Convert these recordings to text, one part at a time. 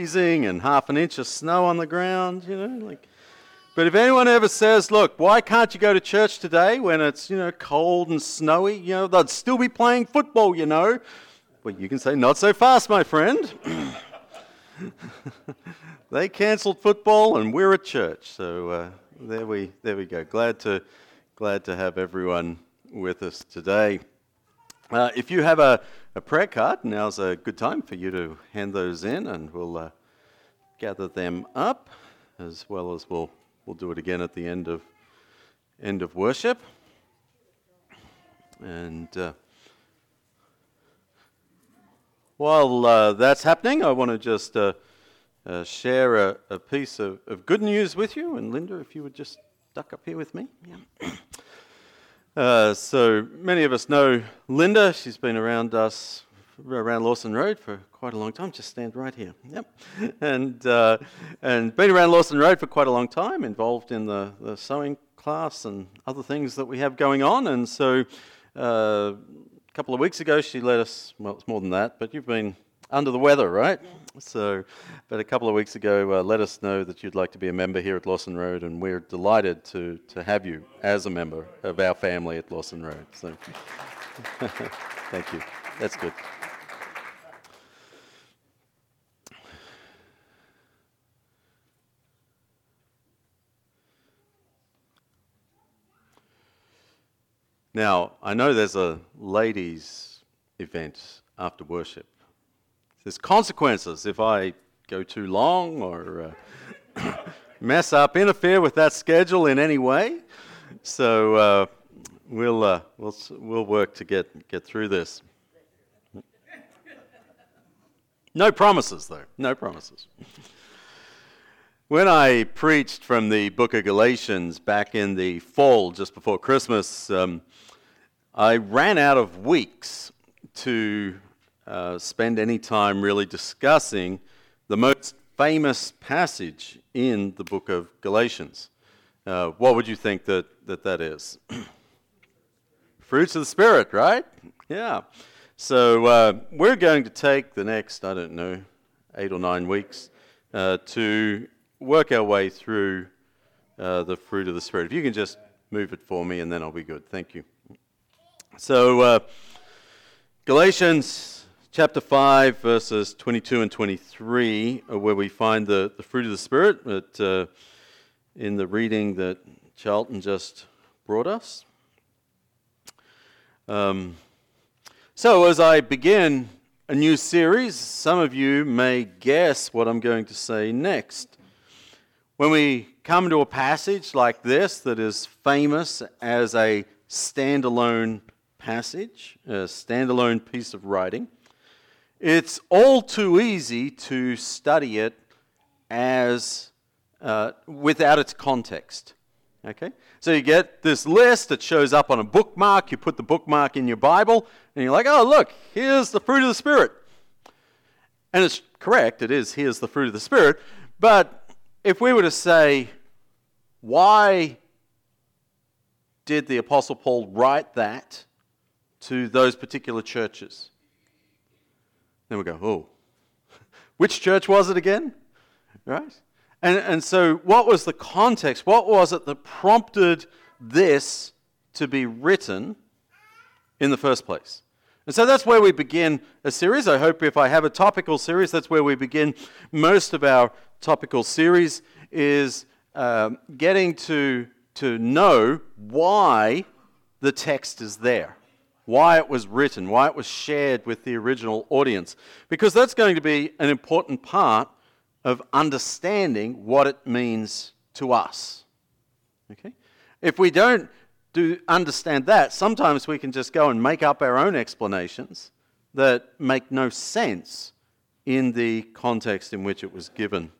freezing and half an inch of snow on the ground, you know, like. But if anyone ever says, look, why can't you go to church today when it's, you know, cold and snowy? You know, they'd still be playing football, you know. Well, you can say, not so fast, my friend. they cancelled football and we're at church. So uh, there, we, there we go. Glad to, glad to have everyone with us today. Uh, if you have a, a prayer card, now's a good time for you to hand those in and we'll uh, gather them up as well as we'll, we'll do it again at the end of, end of worship. And uh, while uh, that's happening, I want to just uh, uh, share a, a piece of, of, good news with you. And Linda, if you would just duck up here with me. Yeah. Uh, so many of us know Linda. She's been around us, around Lawson Road for quite a long time. Just stand right here. Yep. And, uh, and been around Lawson Road for quite a long time, involved in the, the sewing class and other things that we have going on. And so uh, a couple of weeks ago, she let us, well, it's more than that, but you've been under the weather, right? So, but a couple of weeks ago, uh, let us know that you'd like to be a member here at Lawson Road, and we're delighted to, to have you as a member of our family at Lawson Road. So, thank you. That's good. Now, I know there's a ladies' event after worship. There's consequences if I go too long or uh, mess up, interfere with that schedule in any way. So uh, we'll, uh, we'll, we'll work to get, get through this. No promises, though. No promises. When I preached from the book of Galatians back in the fall, just before Christmas, um, I ran out of weeks to uh, spend any time really discussing the most famous passage in the book of Galatians. Uh, what would you think that that, that is? Fruits of the Spirit, right? Yeah. So uh, we're going to take the next, I don't know, eight or nine weeks uh, to work our way through uh, the fruit of the Spirit. If you can just move it for me, and then I'll be good. Thank you. So, uh, Galatians chapter 5, verses 22 and 23, where we find the, the fruit of the Spirit but, uh, in the reading that Charlton just brought us. Um, so, as I begin a new series, some of you may guess what I'm going to say next. When we come to a passage like this that is famous as a standalone passage, a standalone piece of writing, it's all too easy to study it as uh, without its context. Okay? So you get this list that shows up on a bookmark, you put the bookmark in your Bible, and you're like, oh, look, here's the fruit of the Spirit. And it's correct, it is, here's the fruit of the Spirit. But if we were to say, why did the Apostle Paul write that to those particular churches? Then we go, oh, which church was it again? Right? And, and so, what was the context? What was it that prompted this to be written in the first place? And so that's where we begin a series. I hope if I have a topical series, that's where we begin most of our topical series, is um, getting to, to know why the text is there why it was written, why it was shared with the original audience, because that's going to be an important part of understanding what it means to us. Okay? If we don't do understand that, sometimes we can just go and make up our own explanations that make no sense in the context in which it was given.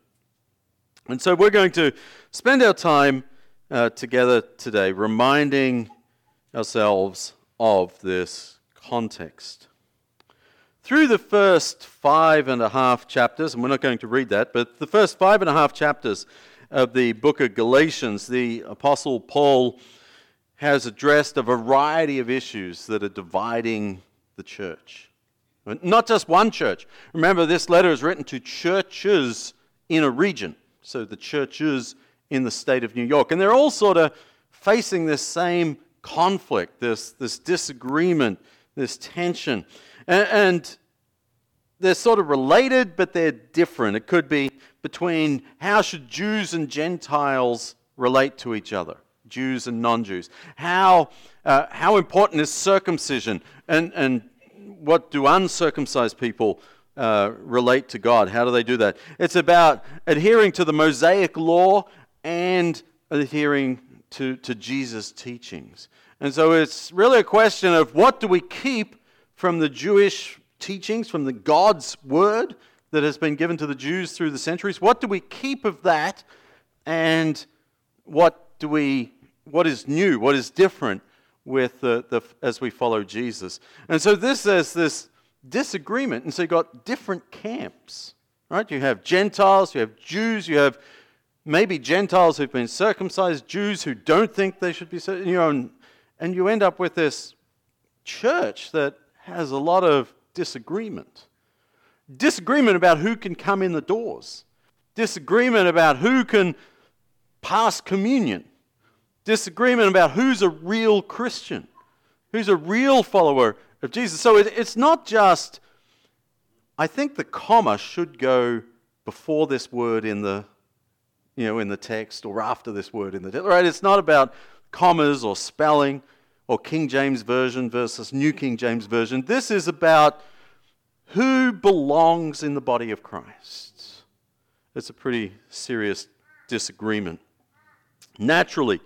And so we're going to spend our time uh, together today reminding ourselves of this context. Through the first five and a half chapters, and we're not going to read that, but the first five and a half chapters of the book of Galatians, the Apostle Paul has addressed a variety of issues that are dividing the church. Not just one church. Remember, this letter is written to churches in a region. So the churches in the state of New York. And they're all sort of facing this same conflict, this, this disagreement, this tension. And, and they're sort of related, but they're different. It could be between how should Jews and Gentiles relate to each other, Jews and non-Jews. How, uh, how important is circumcision, and, and what do uncircumcised people uh, relate to God? How do they do that? It's about adhering to the Mosaic law and adhering to, to Jesus' teachings. And so it's really a question of what do we keep from the Jewish teachings, from the God's word that has been given to the Jews through the centuries? What do we keep of that? And what do we what is new, what is different with the, the as we follow Jesus? And so this is this disagreement. And so you've got different camps. Right? You have Gentiles, you have Jews, you have maybe Gentiles who've been circumcised, Jews who don't think they should be, you know, and, and you end up with this church that has a lot of disagreement. Disagreement about who can come in the doors, disagreement about who can pass communion, disagreement about who's a real Christian, who's a real follower of Jesus. So it, it's not just, I think the comma should go before this word in the you know, in the text or after this word in the text. Right? It's not about commas or spelling or King James Version versus New King James Version. This is about who belongs in the body of Christ. It's a pretty serious disagreement. Naturally,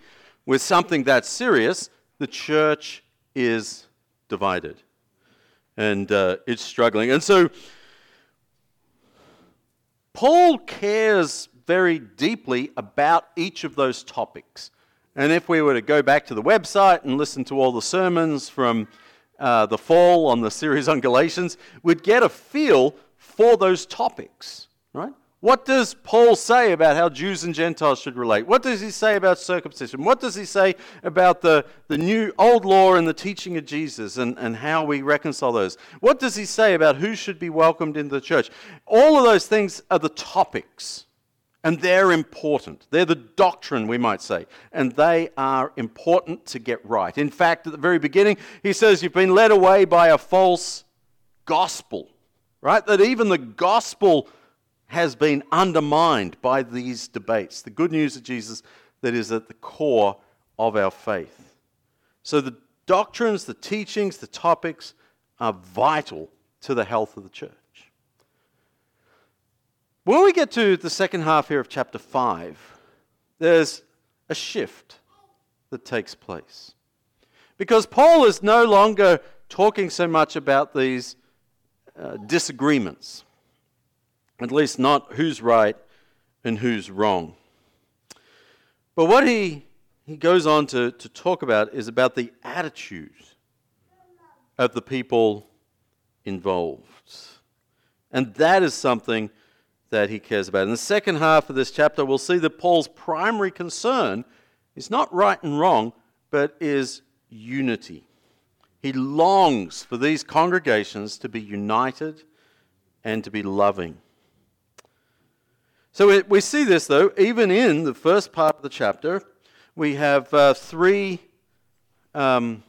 with something that serious, the church is divided and uh, it's struggling. And so, Paul cares very deeply about each of those topics. And if we were to go back to the website and listen to all the sermons from uh, the fall on the series on Galatians, we'd get a feel for those topics, right? What does Paul say about how Jews and Gentiles should relate? What does he say about circumcision? What does he say about the, the new old law and the teaching of Jesus and, and how we reconcile those? What does he say about who should be welcomed into the church? All of those things are the topics and they're important. They're the doctrine, we might say. And they are important to get right. In fact, at the very beginning, he says, You've been led away by a false gospel, right? That even the gospel has been undermined by these debates. The good news of Jesus that is at the core of our faith. So the doctrines, the teachings, the topics are vital to the health of the church. When we get to the second half here of chapter 5, there's a shift that takes place. Because Paul is no longer talking so much about these uh, disagreements, at least not who's right and who's wrong. But what he, he goes on to, to talk about is about the attitude of the people involved. And that is something that he cares about. In the second half of this chapter, we'll see that Paul's primary concern is not right and wrong, but is unity. He longs for these congregations to be united and to be loving. So we see this, though, even in the first part of the chapter. We have uh, three, um,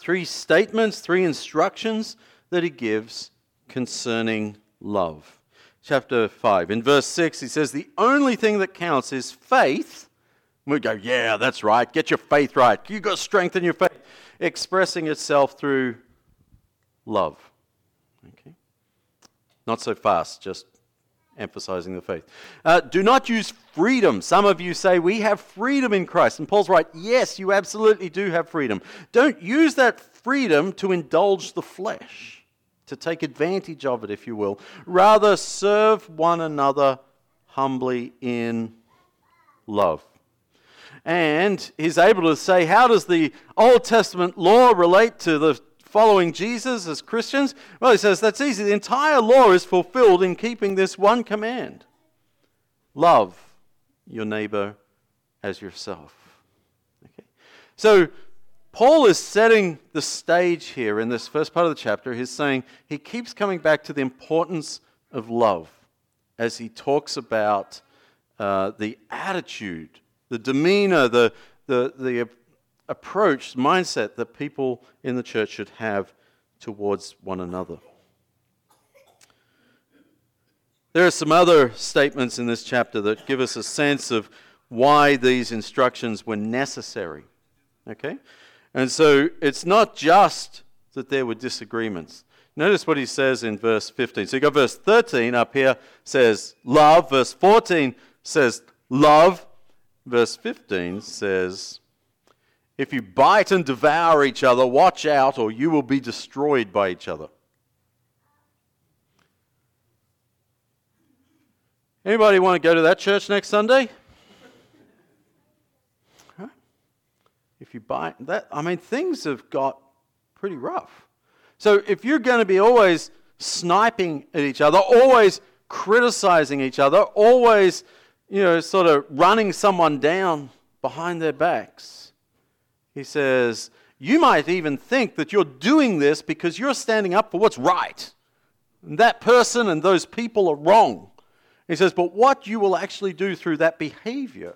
three statements, three instructions that he gives concerning love chapter 5. In verse 6, he says, The only thing that counts is faith. We go, Yeah, that's right. Get your faith right. You've got to strengthen your faith. Expressing itself through love. Okay? Not so fast, just emphasizing the faith. Uh, do not use freedom. Some of you say we have freedom in Christ. And Paul's right, yes, you absolutely do have freedom. Don't use that freedom to indulge the flesh to take advantage of it, if you will. Rather, serve one another humbly in love. And he's able to say, how does the Old Testament law relate to the following Jesus as Christians? Well, he says that's easy. The entire law is fulfilled in keeping this one command love your neighbor as yourself. Okay. So, Paul is setting the stage here in this first part of the chapter. He's saying he keeps coming back to the importance of love as he talks about uh, the attitude, the demeanor, the, the, the approach, mindset that people in the church should have towards one another. There are some other statements in this chapter that give us a sense of why these instructions were necessary. Okay? And so it's not just that there were disagreements. Notice what he says in verse 15. So you got verse 13 up here says love, verse 14 says love, verse 15 says if you bite and devour each other, watch out or you will be destroyed by each other. Anybody want to go to that church next Sunday? If you buy that, I mean, things have got pretty rough. So if you're going to be always sniping at each other, always criticizing each other, always, you know, sort of running someone down behind their backs, he says, you might even think that you're doing this because you're standing up for what's right. And that person and those people are wrong. He says, but what you will actually do through that behavior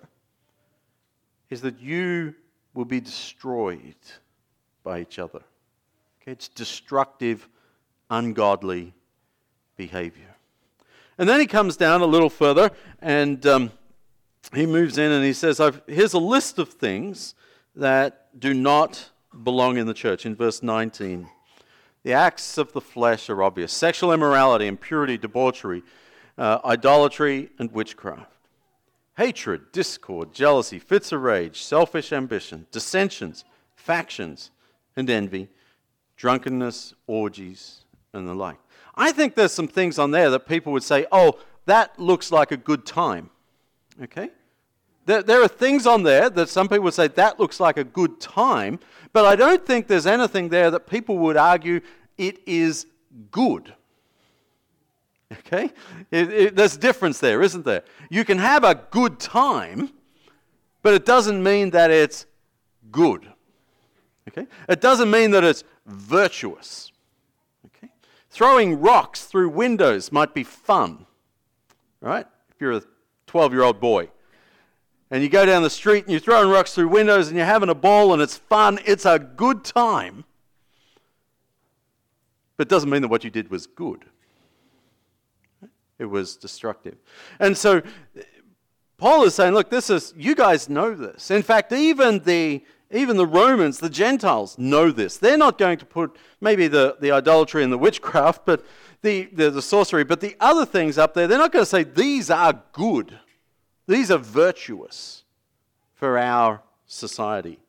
is that you will be destroyed by each other. Okay, it's destructive, ungodly behavior. And then he comes down a little further and um, he moves in and he says, Here's a list of things that do not belong in the church in verse 19. The acts of the flesh are obvious sexual immorality, impurity, debauchery uh, idolatry, and witchcraft. Hatred, discord, jealousy, fits of rage, selfish ambition, dissensions, factions, and envy, drunkenness, orgies, and the like. I think there's some things on there that people would say, oh, that looks like a good time. Okay? There, there, are things on there that some people would say that looks like a good time, but I don't think there's anything there that people would argue it is good. Okay? It, it, there's difference there, isn't there? You can have a good time, but it doesn't mean that it's good. Okay? It doesn't mean that it's virtuous. Okay? Throwing rocks through windows might be fun, right? If you're a 12 year old boy and you go down the street and you're throwing rocks through windows and you're having a ball and it's fun, it's a good time. But it doesn't mean that what you did was good. It was destructive. And so Paul is saying, look, this is you guys know this. In fact, even the even the Romans, the Gentiles know this. They're not going to put maybe the, the idolatry and the witchcraft, but the, the, the sorcery, but the other things up there, they're not going to say these are good. These are virtuous for our society.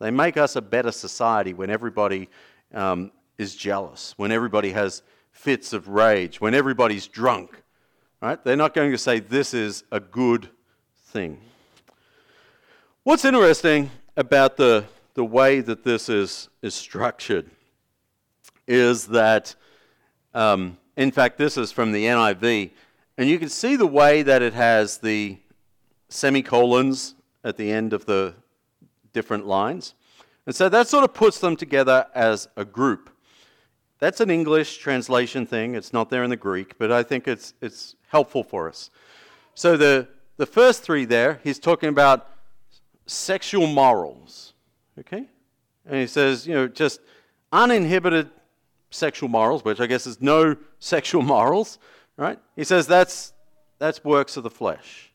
They make us a better society when everybody um, is jealous, when everybody has fits of rage, when everybody's drunk, Right? They're not going to say this is a good thing. What's interesting about the, the way that this is, is structured is that, um, in fact, this is from the NIV, and you can see the way that it has the semicolons at the end of the different lines. And so that sort of puts them together as a group. That's an English translation thing. It's not there in the Greek, but I think it's, it's helpful for us. So the, the first three there, he's talking about sexual morals. Okay? And he says, you know, just uninhibited sexual morals, which I guess is no sexual morals, right? He says that's, that's works of the flesh.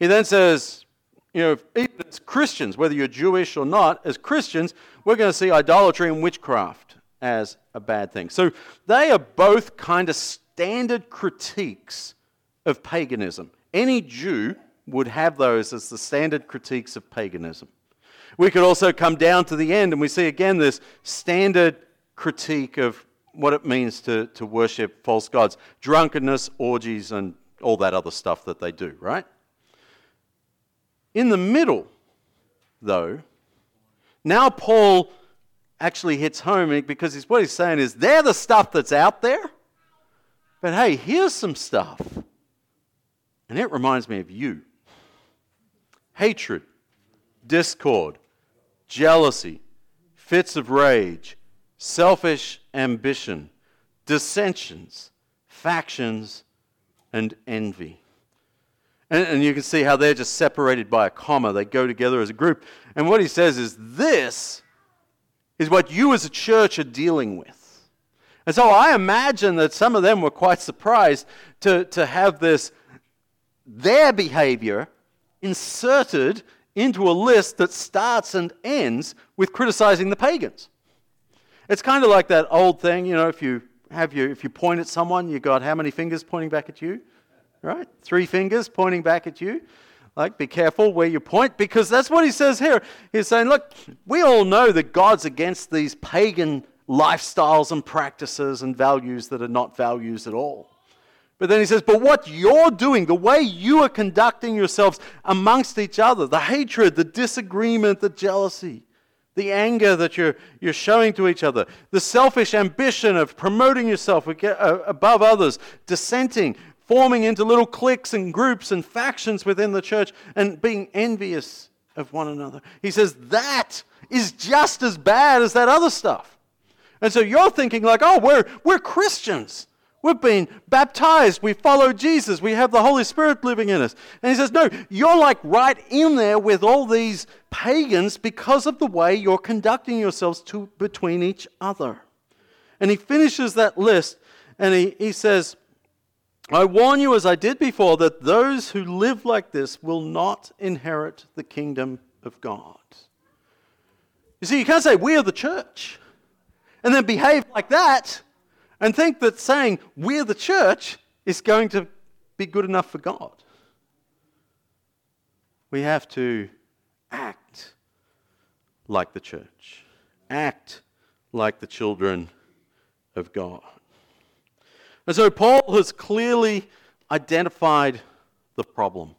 He then says, you know, even as Christians, whether you're Jewish or not, as Christians, we're going to see idolatry and witchcraft as a bad thing. So they are both kind of standard critiques of paganism. Any Jew would have those as the standard critiques of paganism. We could also come down to the end and we see again this standard critique of what it means to, to worship false gods drunkenness, orgies, and all that other stuff that they do, right? In the middle, though, now Paul actually hits home because he's, what he's saying is they're the stuff that's out there, but hey, here's some stuff. And it reminds me of you hatred, discord, jealousy, fits of rage, selfish ambition, dissensions, factions, and envy. And, and, you can see how they're just separated by a comma. They go together as a group. And what he says is this is what you as a church are dealing with. And so I imagine that some of them were quite surprised to, to have this, their behavior inserted into a list that starts and ends with criticizing the pagans. It's kind of like that old thing, you know, if you have you if you point at someone, you got how many fingers pointing back at you? Right? Three fingers pointing back at you. Like, be careful where you point, because that's what he says here. He's saying, look, we all know that God's against these pagan lifestyles and practices and values that are not values at all. But then he says, But what you're doing, the way you are conducting yourselves amongst each other, the hatred, the disagreement, the jealousy, the anger that you're, you're showing to each other, the selfish ambition of promoting yourself uh, above others, dissenting, forming into little cliques and groups and factions within the church, and being envious of one another. He says that is just as bad as that other stuff. And so you're thinking, like, oh, we're, we're Christians. We've been baptized. We follow Jesus. We have the Holy Spirit living in us. And he says, No, you're like right in there with all these pagans because of the way you're conducting yourselves to, between each other. And he finishes that list and he, he says, I warn you, as I did before, that those who live like this will not inherit the kingdom of God. You see, you can't say, We are the church, and then behave like that and think that saying we're the church is going to be good enough for God. We have to act like the church, act like the children of God. And so Paul has clearly identified the problem.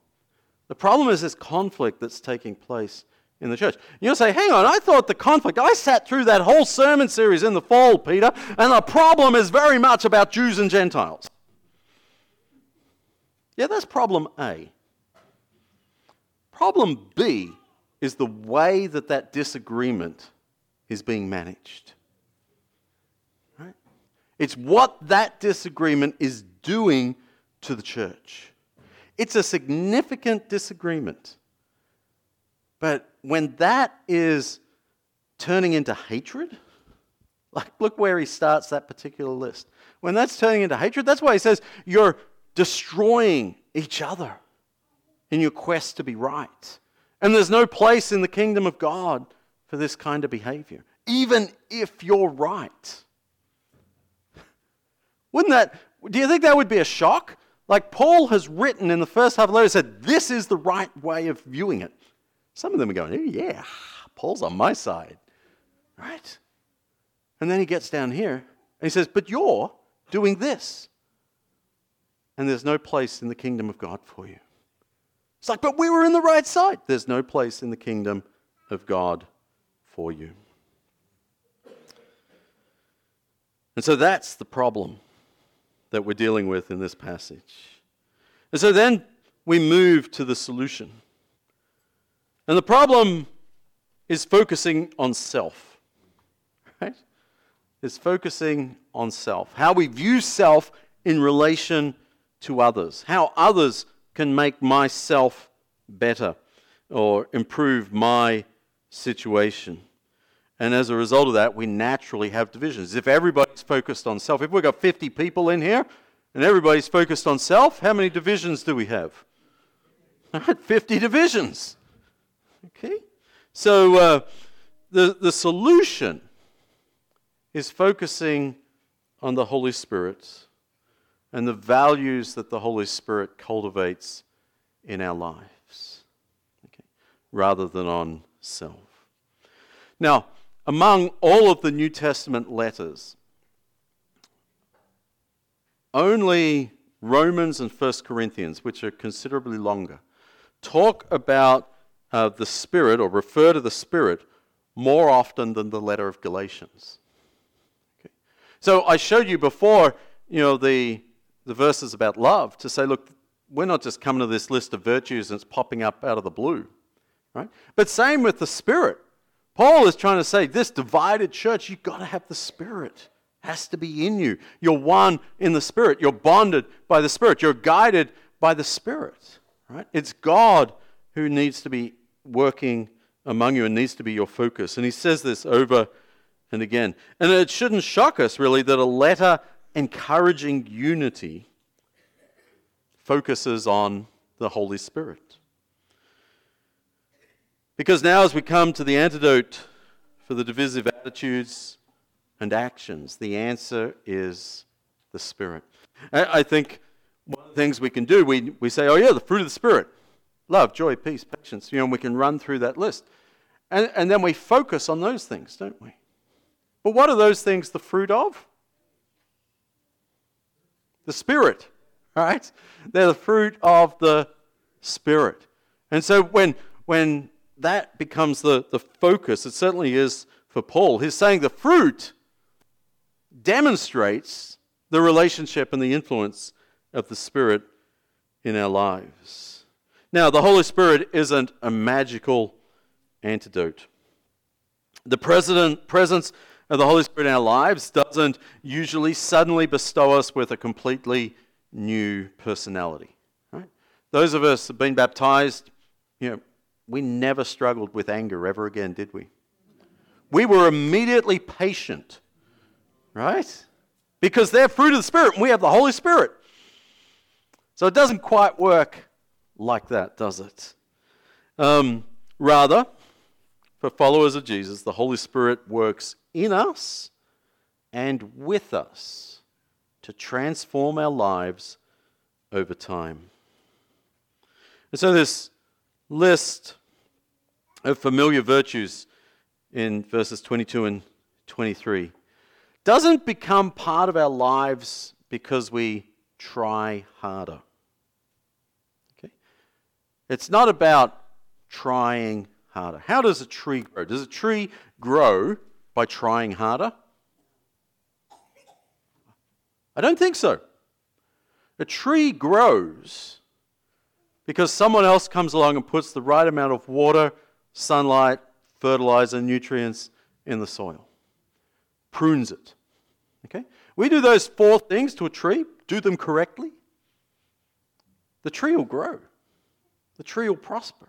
The problem is this conflict that's taking place in the church. You'll say, hang on, I thought the conflict, I sat through that whole sermon series in the fall, Peter, and the problem is very much about Jews and Gentiles. Yeah, that's problem A. Problem B is the way that that disagreement is being managed. It's what that disagreement is doing to the church. It's a significant disagreement. But when that is turning into hatred, like look where he starts that particular list. When that's turning into hatred, that's why he says you're destroying each other in your quest to be right. And there's no place in the kingdom of God for this kind of behavior, even if you're right. Wouldn't that, do you think that would be a shock? Like Paul has written in the first half of the letter, said, This is the right way of viewing it. Some of them are going, oh, yeah, Paul's on my side. Right? And then he gets down here and he says, but you're doing this. And there's no place in the kingdom of God for you. It's like, but we were in the right side. There's no place in the kingdom of God for you. And so that's the problem that we're dealing with in this passage. And so then we move to the solution. And the problem is focusing on self, right? Is focusing on self. How we view self in relation to others. How others can make myself better or improve my situation. And as a result of that, we naturally have divisions. If everybody's focused on self, if we've got 50 people in here and everybody's focused on self, how many divisions do we have? 50 divisions. Okay? So uh, the, the solution is focusing on the Holy Spirit and the values that the Holy Spirit cultivates in our lives, okay? rather than on self. Now, among all of the New Testament letters, only Romans and 1 Corinthians, which are considerably longer, talk about uh, the Spirit or refer to the Spirit more often than the letter of Galatians. Okay. So I showed you before, you know, the, the verses about love to say, look, we're not just coming to this list of virtues and it's popping up out of the blue, right? But same with the Spirit. Paul is trying to say this divided church, you've got to have the Spirit. Has to be in you. You're one in the Spirit. You're bonded by the Spirit. You're guided by the Spirit. Right? It's God who needs to be working among you and needs to be your focus. And he says this over and again. And it shouldn't shock us, really, that a letter encouraging unity focuses on the Holy Spirit. Because now, as we come to the antidote for the divisive attitudes and actions, the answer is the Spirit. I think one of the things we can do, we, we say, oh, yeah, the fruit of the Spirit love, joy, peace, patience, you know, and we can run through that list. And, and then we focus on those things, don't we? But what are those things the fruit of? The Spirit, right? They're the fruit of the Spirit. And so when, when that becomes the, the focus, it certainly is for Paul. He's saying the fruit demonstrates the relationship and the influence of the Spirit in our lives. Now, the Holy Spirit isn't a magical antidote. The presence of the Holy Spirit in our lives doesn't usually suddenly bestow us with a completely new personality. Right? Those of us who have been baptized, you know, we never struggled with anger ever again, did we? We were immediately patient, right? Because they're fruit of the Spirit and we have the Holy Spirit. So it doesn't quite work like that, does it? Um, rather, for followers of Jesus, the Holy Spirit works in us and with us to transform our lives over time. And so, this list of familiar virtues in verses 22 and 23 doesn't become part of our lives because we try harder. Okay? It's not about trying harder. How does a tree grow? Does a tree grow by trying harder? I don't think so. A tree grows because someone else comes along and puts the right amount of water, sunlight, fertilizer, nutrients in the soil, prunes it. Okay? We do those four things to a tree, do them correctly, the tree will grow, the tree will prosper.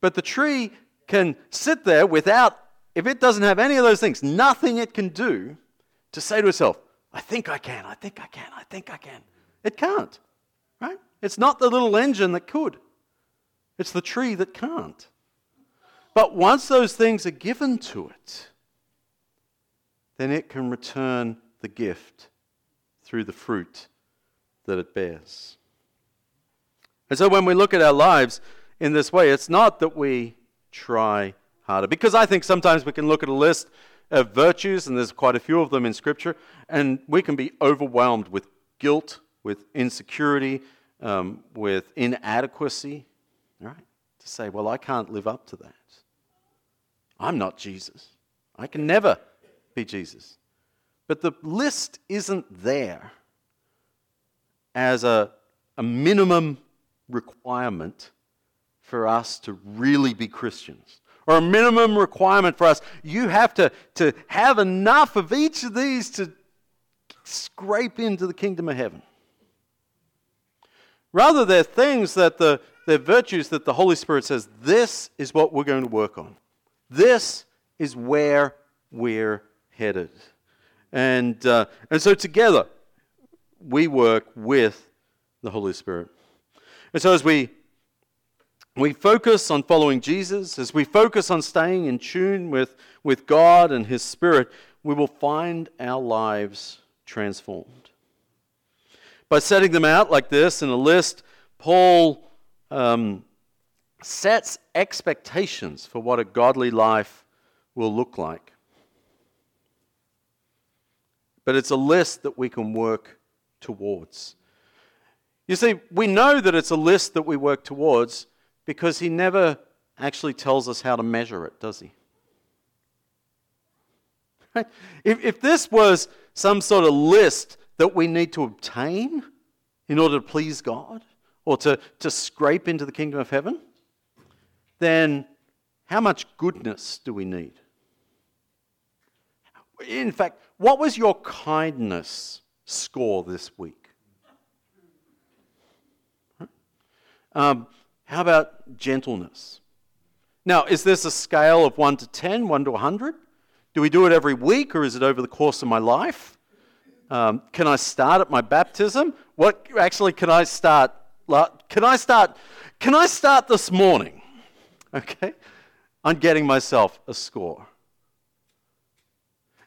But the tree can sit there without, if it doesn't have any of those things, nothing it can do to say to itself, I think I can, I think I can, I think I can. It can't, right? It's not the little engine that could, it's the tree that can't. But once those things are given to it, then it can return the gift through the fruit that it bears. And so when we look at our lives in this way, it's not that we try harder. Because I think sometimes we can look at a list of virtues, and there's quite a few of them in Scripture, and we can be overwhelmed with guilt, with insecurity, um, with inadequacy, right? To say, well, I can't live up to that. I'm not Jesus. I can never be Jesus. But the list isn't there as a, a minimum requirement for us to really be Christians, or a minimum requirement for us. You have to, to have enough of each of these to scrape into the kingdom of heaven. Rather, they're things that the, they're virtues that the Holy Spirit says, this is what we're going to work on. This is where we're headed. And, uh, and so together, we work with the Holy Spirit. And so as we, we focus on following Jesus, as we focus on staying in tune with, with God and His Spirit, we will find our lives transformed. By setting them out like this in a list, Paul um, sets expectations for what a godly life will look like. But it's a list that we can work towards. You see, we know that it's a list that we work towards because he never actually tells us how to measure it, does he? If, if this was some sort of list that we need to obtain in order to please God or to, to scrape into the kingdom of heaven, then how much goodness do we need? In fact, what was your kindness score this week? Um, how about gentleness? Now, is this a scale of 1 to 10, 1 to 100? Do we do it every week or is it over the course of my life? Um, can I start at my baptism? What actually can I start? Can I start? Can I start this morning? Okay, I'm getting myself a score.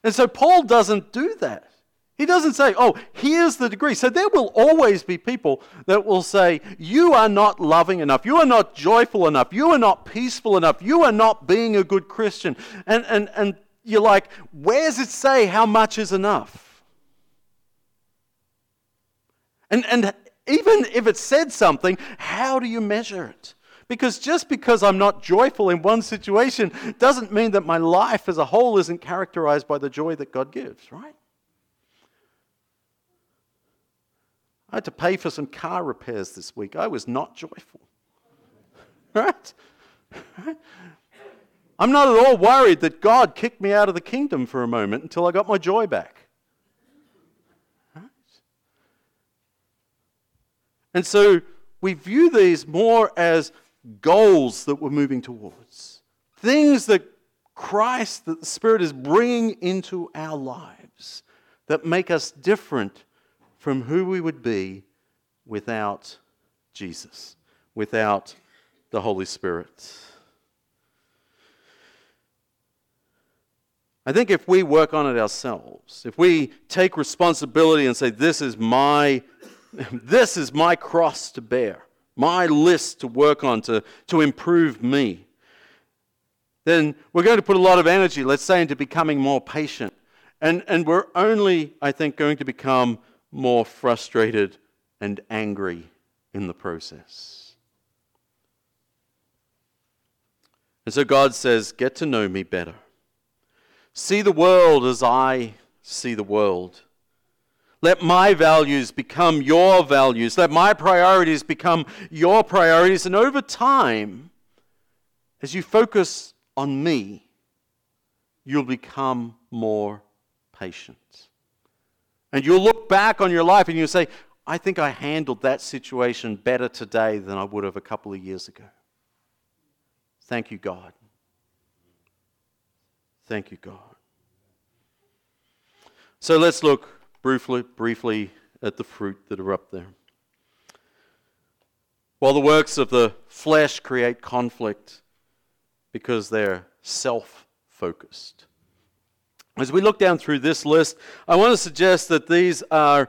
And so Paul doesn't do that. He doesn't say, oh, here's the degree. So there will always be people that will say, you are not loving enough. You are not joyful enough. You are not peaceful enough. You are not being a good Christian. And, and, and you're like, where does it say how much is enough? And, and even if it said something, how do you measure it? Because just because I'm not joyful in one situation doesn't mean that my life as a whole isn't characterized by the joy that God gives, right? I had to pay for some car repairs this week. I was not joyful. Right? I'm not at all worried that God kicked me out of the kingdom for a moment until I got my joy back. Right? And so we view these more as goals that we're moving towards, things that Christ, that the Spirit is bringing into our lives that make us different from who we would be without Jesus, without the Holy Spirit. I think if we work on it ourselves, if we take responsibility and say, This is my, this is my cross to bear, my list to work on to, to improve me, then we're going to put a lot of energy, let's say, into becoming more patient. And, and we're only, I think, going to become more frustrated and angry in the process. And so God says, Get to know me better. See the world as I see the world. Let my values become your values. Let my priorities become your priorities. And over time, as you focus on me, you'll become more patient. And you'll look back on your life and you'll say, I think I handled that situation better today than I would have a couple of years ago. Thank you, God. Thank you, God. So let's look briefly, briefly at the fruit that are up there. While the works of the flesh create conflict because they're self focused. As we look down through this list, I want to suggest that these are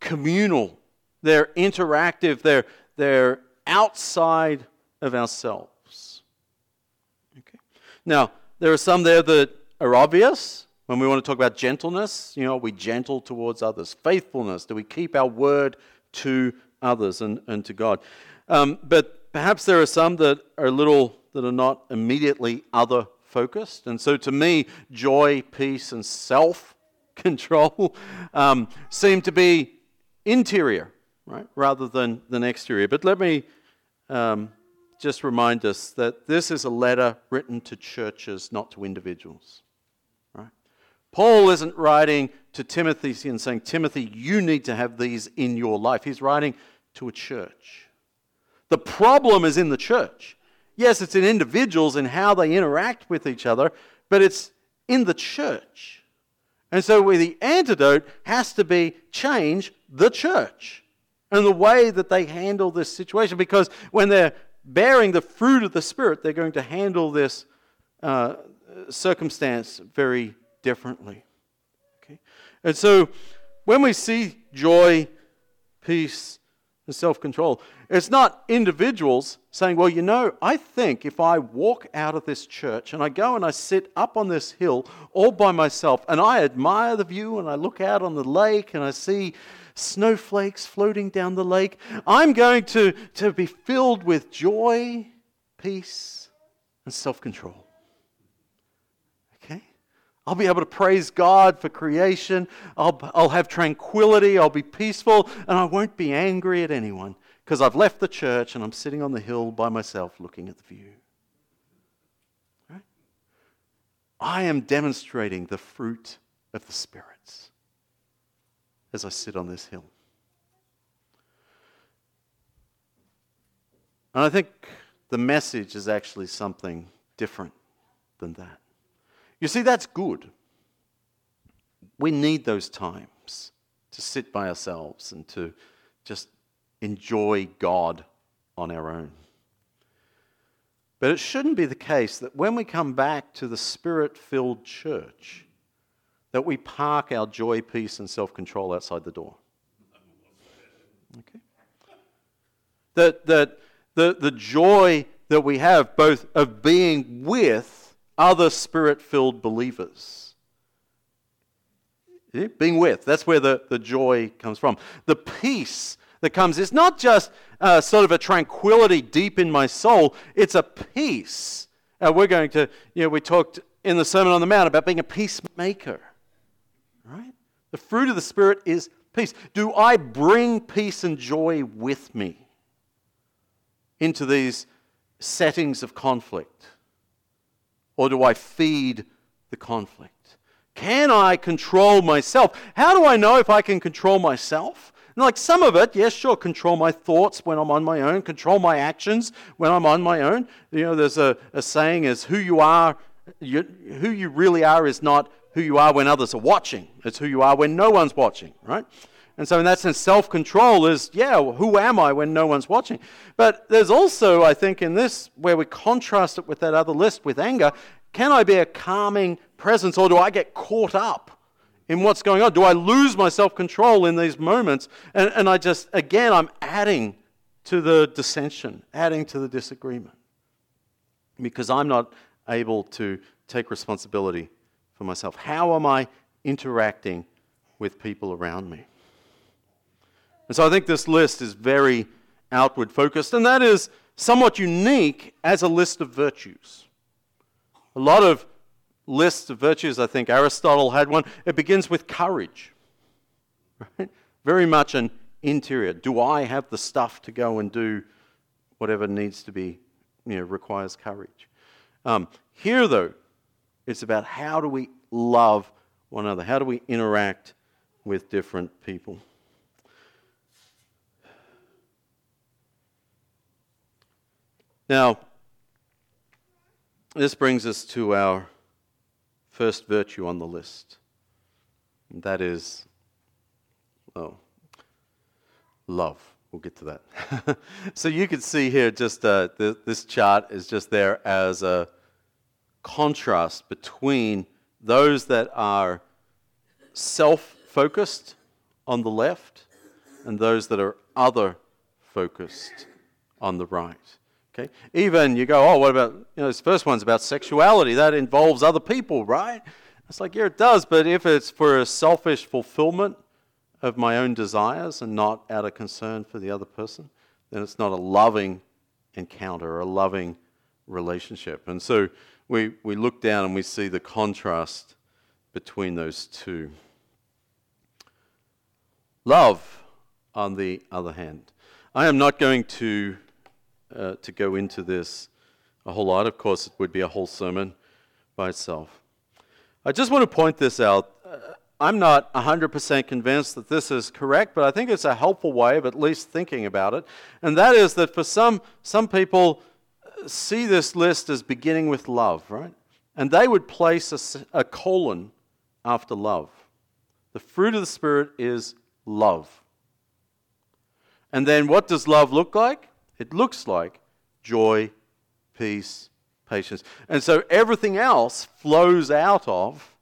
communal, they're interactive, they're, they're outside of ourselves. Okay. Now, there are some there that are obvious. When we want to talk about gentleness, you know, are we gentle towards others? Faithfulness, do we keep our word to others and, and to God? Um, but perhaps there are some that are a little that are not immediately other focused. And so to me, joy, peace, and self control um, seem to be interior, right, rather than, than exterior. But let me um, just remind us that this is a letter written to churches, not to individuals. Paul isn't writing to Timothy and saying, Timothy, you need to have these in your life. He's writing to a church. The problem is in the church. Yes, it's in individuals and how they interact with each other, but it's in the church. And so the antidote has to be change the church and the way that they handle this situation. Because when they're bearing the fruit of the Spirit, they're going to handle this uh, circumstance very differently. Okay? And so when we see joy, peace, and self control, it's not individuals saying, Well, you know, I think if I walk out of this church and I go and I sit up on this hill all by myself and I admire the view and I look out on the lake and I see snowflakes floating down the lake, I'm going to, to be filled with joy, peace, and self control. I'll be able to praise God for creation. I'll, I'll have tranquility. I'll be peaceful. And I won't be angry at anyone because I've left the church and I'm sitting on the hill by myself looking at the view. Right? I am demonstrating the fruit of the spirits as I sit on this hill. And I think the message is actually something different than that. You see, that's good. We need those times to sit by ourselves and to just enjoy God on our own. But it shouldn't be the case that when we come back to the spirit filled church, that we park our joy, peace, and self control outside the door. Okay? That, that the, the joy that we have, both of being with other spirit filled believers. Being with, that's where the, the joy comes from. The peace that comes is not just uh, sort of a tranquility deep in my soul, it's a peace. Uh, we're going to, you know, we talked in the Sermon on the Mount about being a peacemaker, right? The fruit of the Spirit is peace. Do I bring peace and joy with me into these settings of conflict? Or do I feed the conflict? Can I control myself? How do I know if I can control myself? And like some of it, yes, sure, control my thoughts when I'm on my own, control my actions when I'm on my own. You know, there's a, a saying is who you are, you, who you really are is not who you are when others are watching. It's who you are when no one's watching, right? And so, in that sense, self control is, yeah, who am I when no one's watching? But there's also, I think, in this, where we contrast it with that other list with anger, can I be a calming presence or do I get caught up in what's going on? Do I lose my self control in these moments? And, and I just, again, I'm adding to the dissension, adding to the disagreement because I'm not able to take responsibility for myself. How am I interacting with people around me? And so I think this list is very outward focused, and that is somewhat unique as a list of virtues. A lot of lists of virtues. I think Aristotle had one. It begins with courage. Right? Very much an interior. Do I have the stuff to go and do whatever needs to be, you know, requires courage? Um, here, though, it's about how do we love one another? How do we interact with different people? Now, this brings us to our first virtue on the list. And that is, oh, love. We'll get to that. so you can see here just uh, th- this chart is just there as a contrast between those that are self focused on the left and those that are other focused on the right. Okay? Even you go, oh, what about, you know, this first one's about sexuality. That involves other people, right? It's like, yeah, it does, but if it's for a selfish fulfillment of my own desires and not out of concern for the other person, then it's not a loving encounter or a loving relationship. And so we, we look down and we see the contrast between those two. Love, on the other hand. I am not going to uh, to go into this a whole lot. Of course, it would be a whole sermon by itself. I just want to point this out. Uh, I'm not 100% convinced that this is correct, but I think it's a helpful way of at least thinking about it. And that is that for some, some people uh, see this list as beginning with love, right? And they would place a, a colon after love. The fruit of the Spirit is love. And then what does love look like? It looks like joy, peace, patience. And so everything else flows out of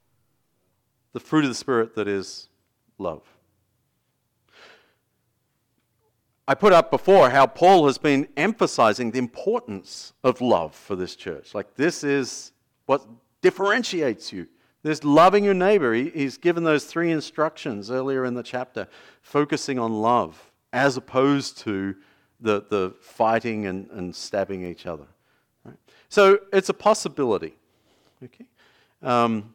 the fruit of the Spirit that is love. I put up before how Paul has been emphasizing the importance of love for this church. Like, this is what differentiates you. There's loving your neighbor. he's given those three instructions earlier in the chapter, focusing on love as opposed to the, the fighting and, and stabbing each other. Right? So it's a possibility okay, um,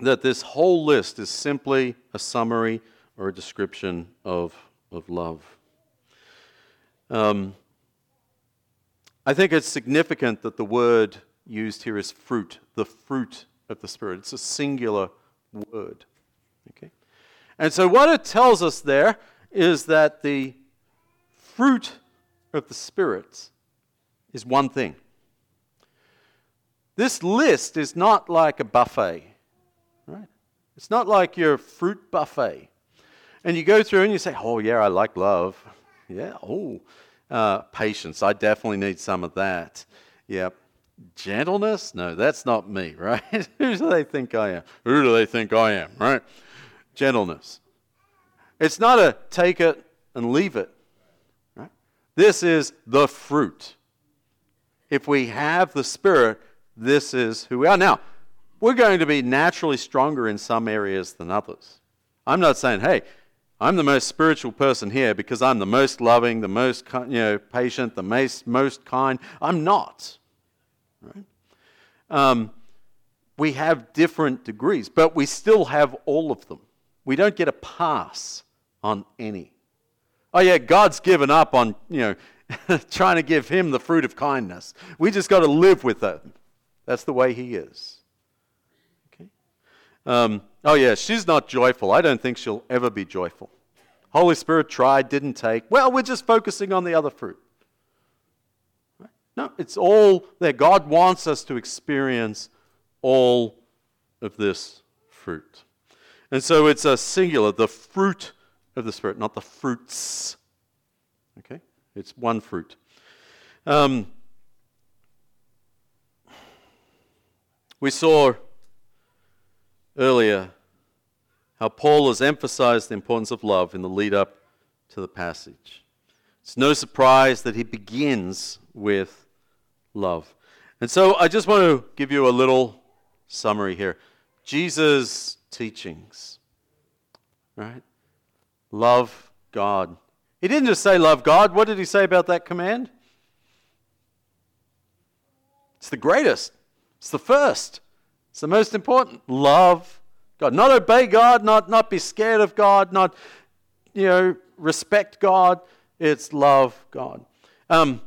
that this whole list is simply a summary or a description of, of love. Um, I think it's significant that the word used here is fruit, the fruit of the Spirit. It's a singular word. Okay? And so, what it tells us there is that the fruit of the Spirit is one thing. This list is not like a buffet, right? It's not like your fruit buffet. And you go through and you say, oh, yeah, I like love. Yeah, oh, uh, patience. I definitely need some of that. Yep. Gentleness? No, that's not me, right? Who do they think I am? Who do they think I am, right? Gentleness. It's not a take it and leave it. This is the fruit. If we have the Spirit, this is who we are. Now, we're going to be naturally stronger in some areas than others. I'm not saying, hey, I'm the most spiritual person here because I'm the most loving, the most you know, patient, the most, most kind. I'm not. Right? Um, we have different degrees, but we still have all of them. We don't get a pass on any. Oh, yeah, God's given up on, you know, trying to give him the fruit of kindness. We just got to live with it. That's the way he is. Okay? Um, oh, yeah, she's not joyful. I don't think she'll ever be joyful. Holy Spirit tried, didn't take. Well, we're just focusing on the other fruit. No, it's all there. God wants us to experience all of this fruit. And so it's a singular, the fruit of the Spirit, not the fruits. Okay? It's one fruit. Um, we saw earlier how Paul has emphasized the importance of love in the lead up to the passage. It's no surprise that he begins with love. And so I just want to give you a little summary here. Jesus' teachings, right? Love God. He didn't just say love God. What did he say about that command? It's the greatest, it's the first, it's the most important. Love God. Not obey God, not, not be scared of God, not, you know, respect God. It's love God. Um,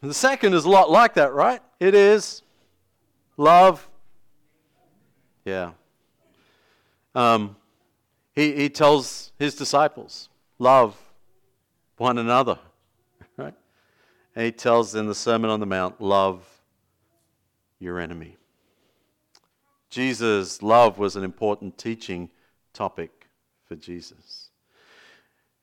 the second is a lot like that, right? It is love. Yeah. Um, he, he tells his disciples, love one another. Right? And he tells in the Sermon on the Mount, love your enemy. Jesus' love was an important teaching topic for Jesus.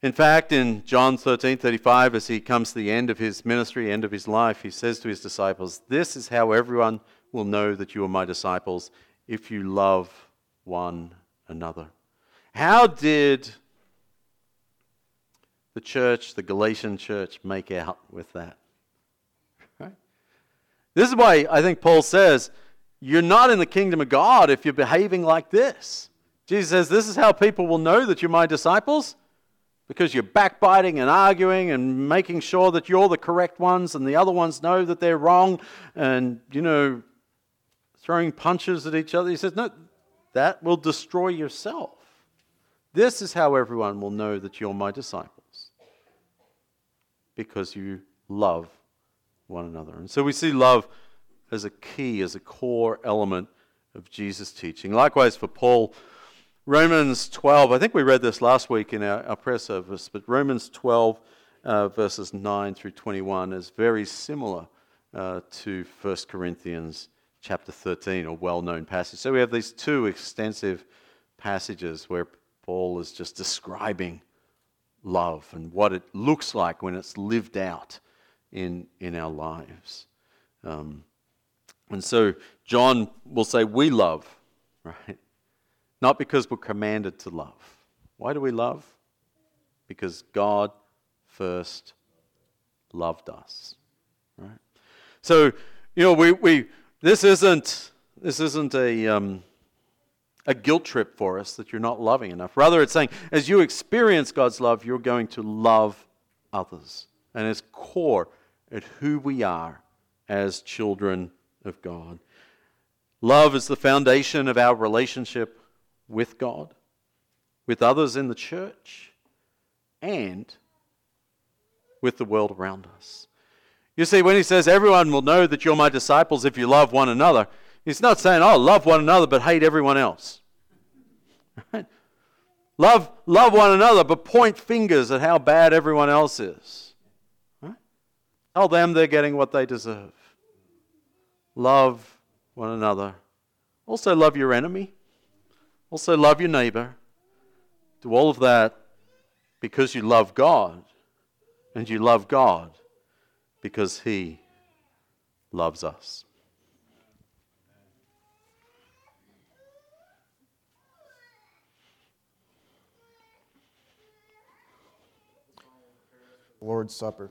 In fact, in John 13 35, as he comes to the end of his ministry, end of his life, he says to his disciples, This is how everyone will know that you are my disciples if you love one another. How did the church, the Galatian church, make out with that? Right? This is why I think Paul says, You're not in the kingdom of God if you're behaving like this. Jesus says, This is how people will know that you're my disciples because you're backbiting and arguing and making sure that you're the correct ones and the other ones know that they're wrong and, you know, throwing punches at each other. He says, No, that will destroy yourself. This is how everyone will know that you're my disciples because you love one another. And so we see love as a key, as a core element of Jesus' teaching. Likewise for Paul, Romans 12, I think we read this last week in our, our prayer service, but Romans 12, uh, verses 9 through 21 is very similar uh, to 1 Corinthians chapter 13, a well known passage. So we have these two extensive passages where Paul is just describing love and what it looks like when it's lived out in, in our lives. Um, and so John will say, We love, right? Not because we're commanded to love. Why do we love? Because God first loved us, right? So, you know, we, we this isn't this isn't a um, a guilt trip for us that you're not loving enough. Rather, it's saying as you experience God's love, you're going to love others. And it's core at who we are as children of God. Love is the foundation of our relationship with God, with others in the church, and with the world around us. You see, when he says, Everyone will know that you're my disciples if you love one another, He's not saying, oh, love one another but hate everyone else. Right? Love, love one another but point fingers at how bad everyone else is. Right? Tell them they're getting what they deserve. Love one another. Also, love your enemy. Also, love your neighbor. Do all of that because you love God. And you love God because He loves us. Lord's Supper.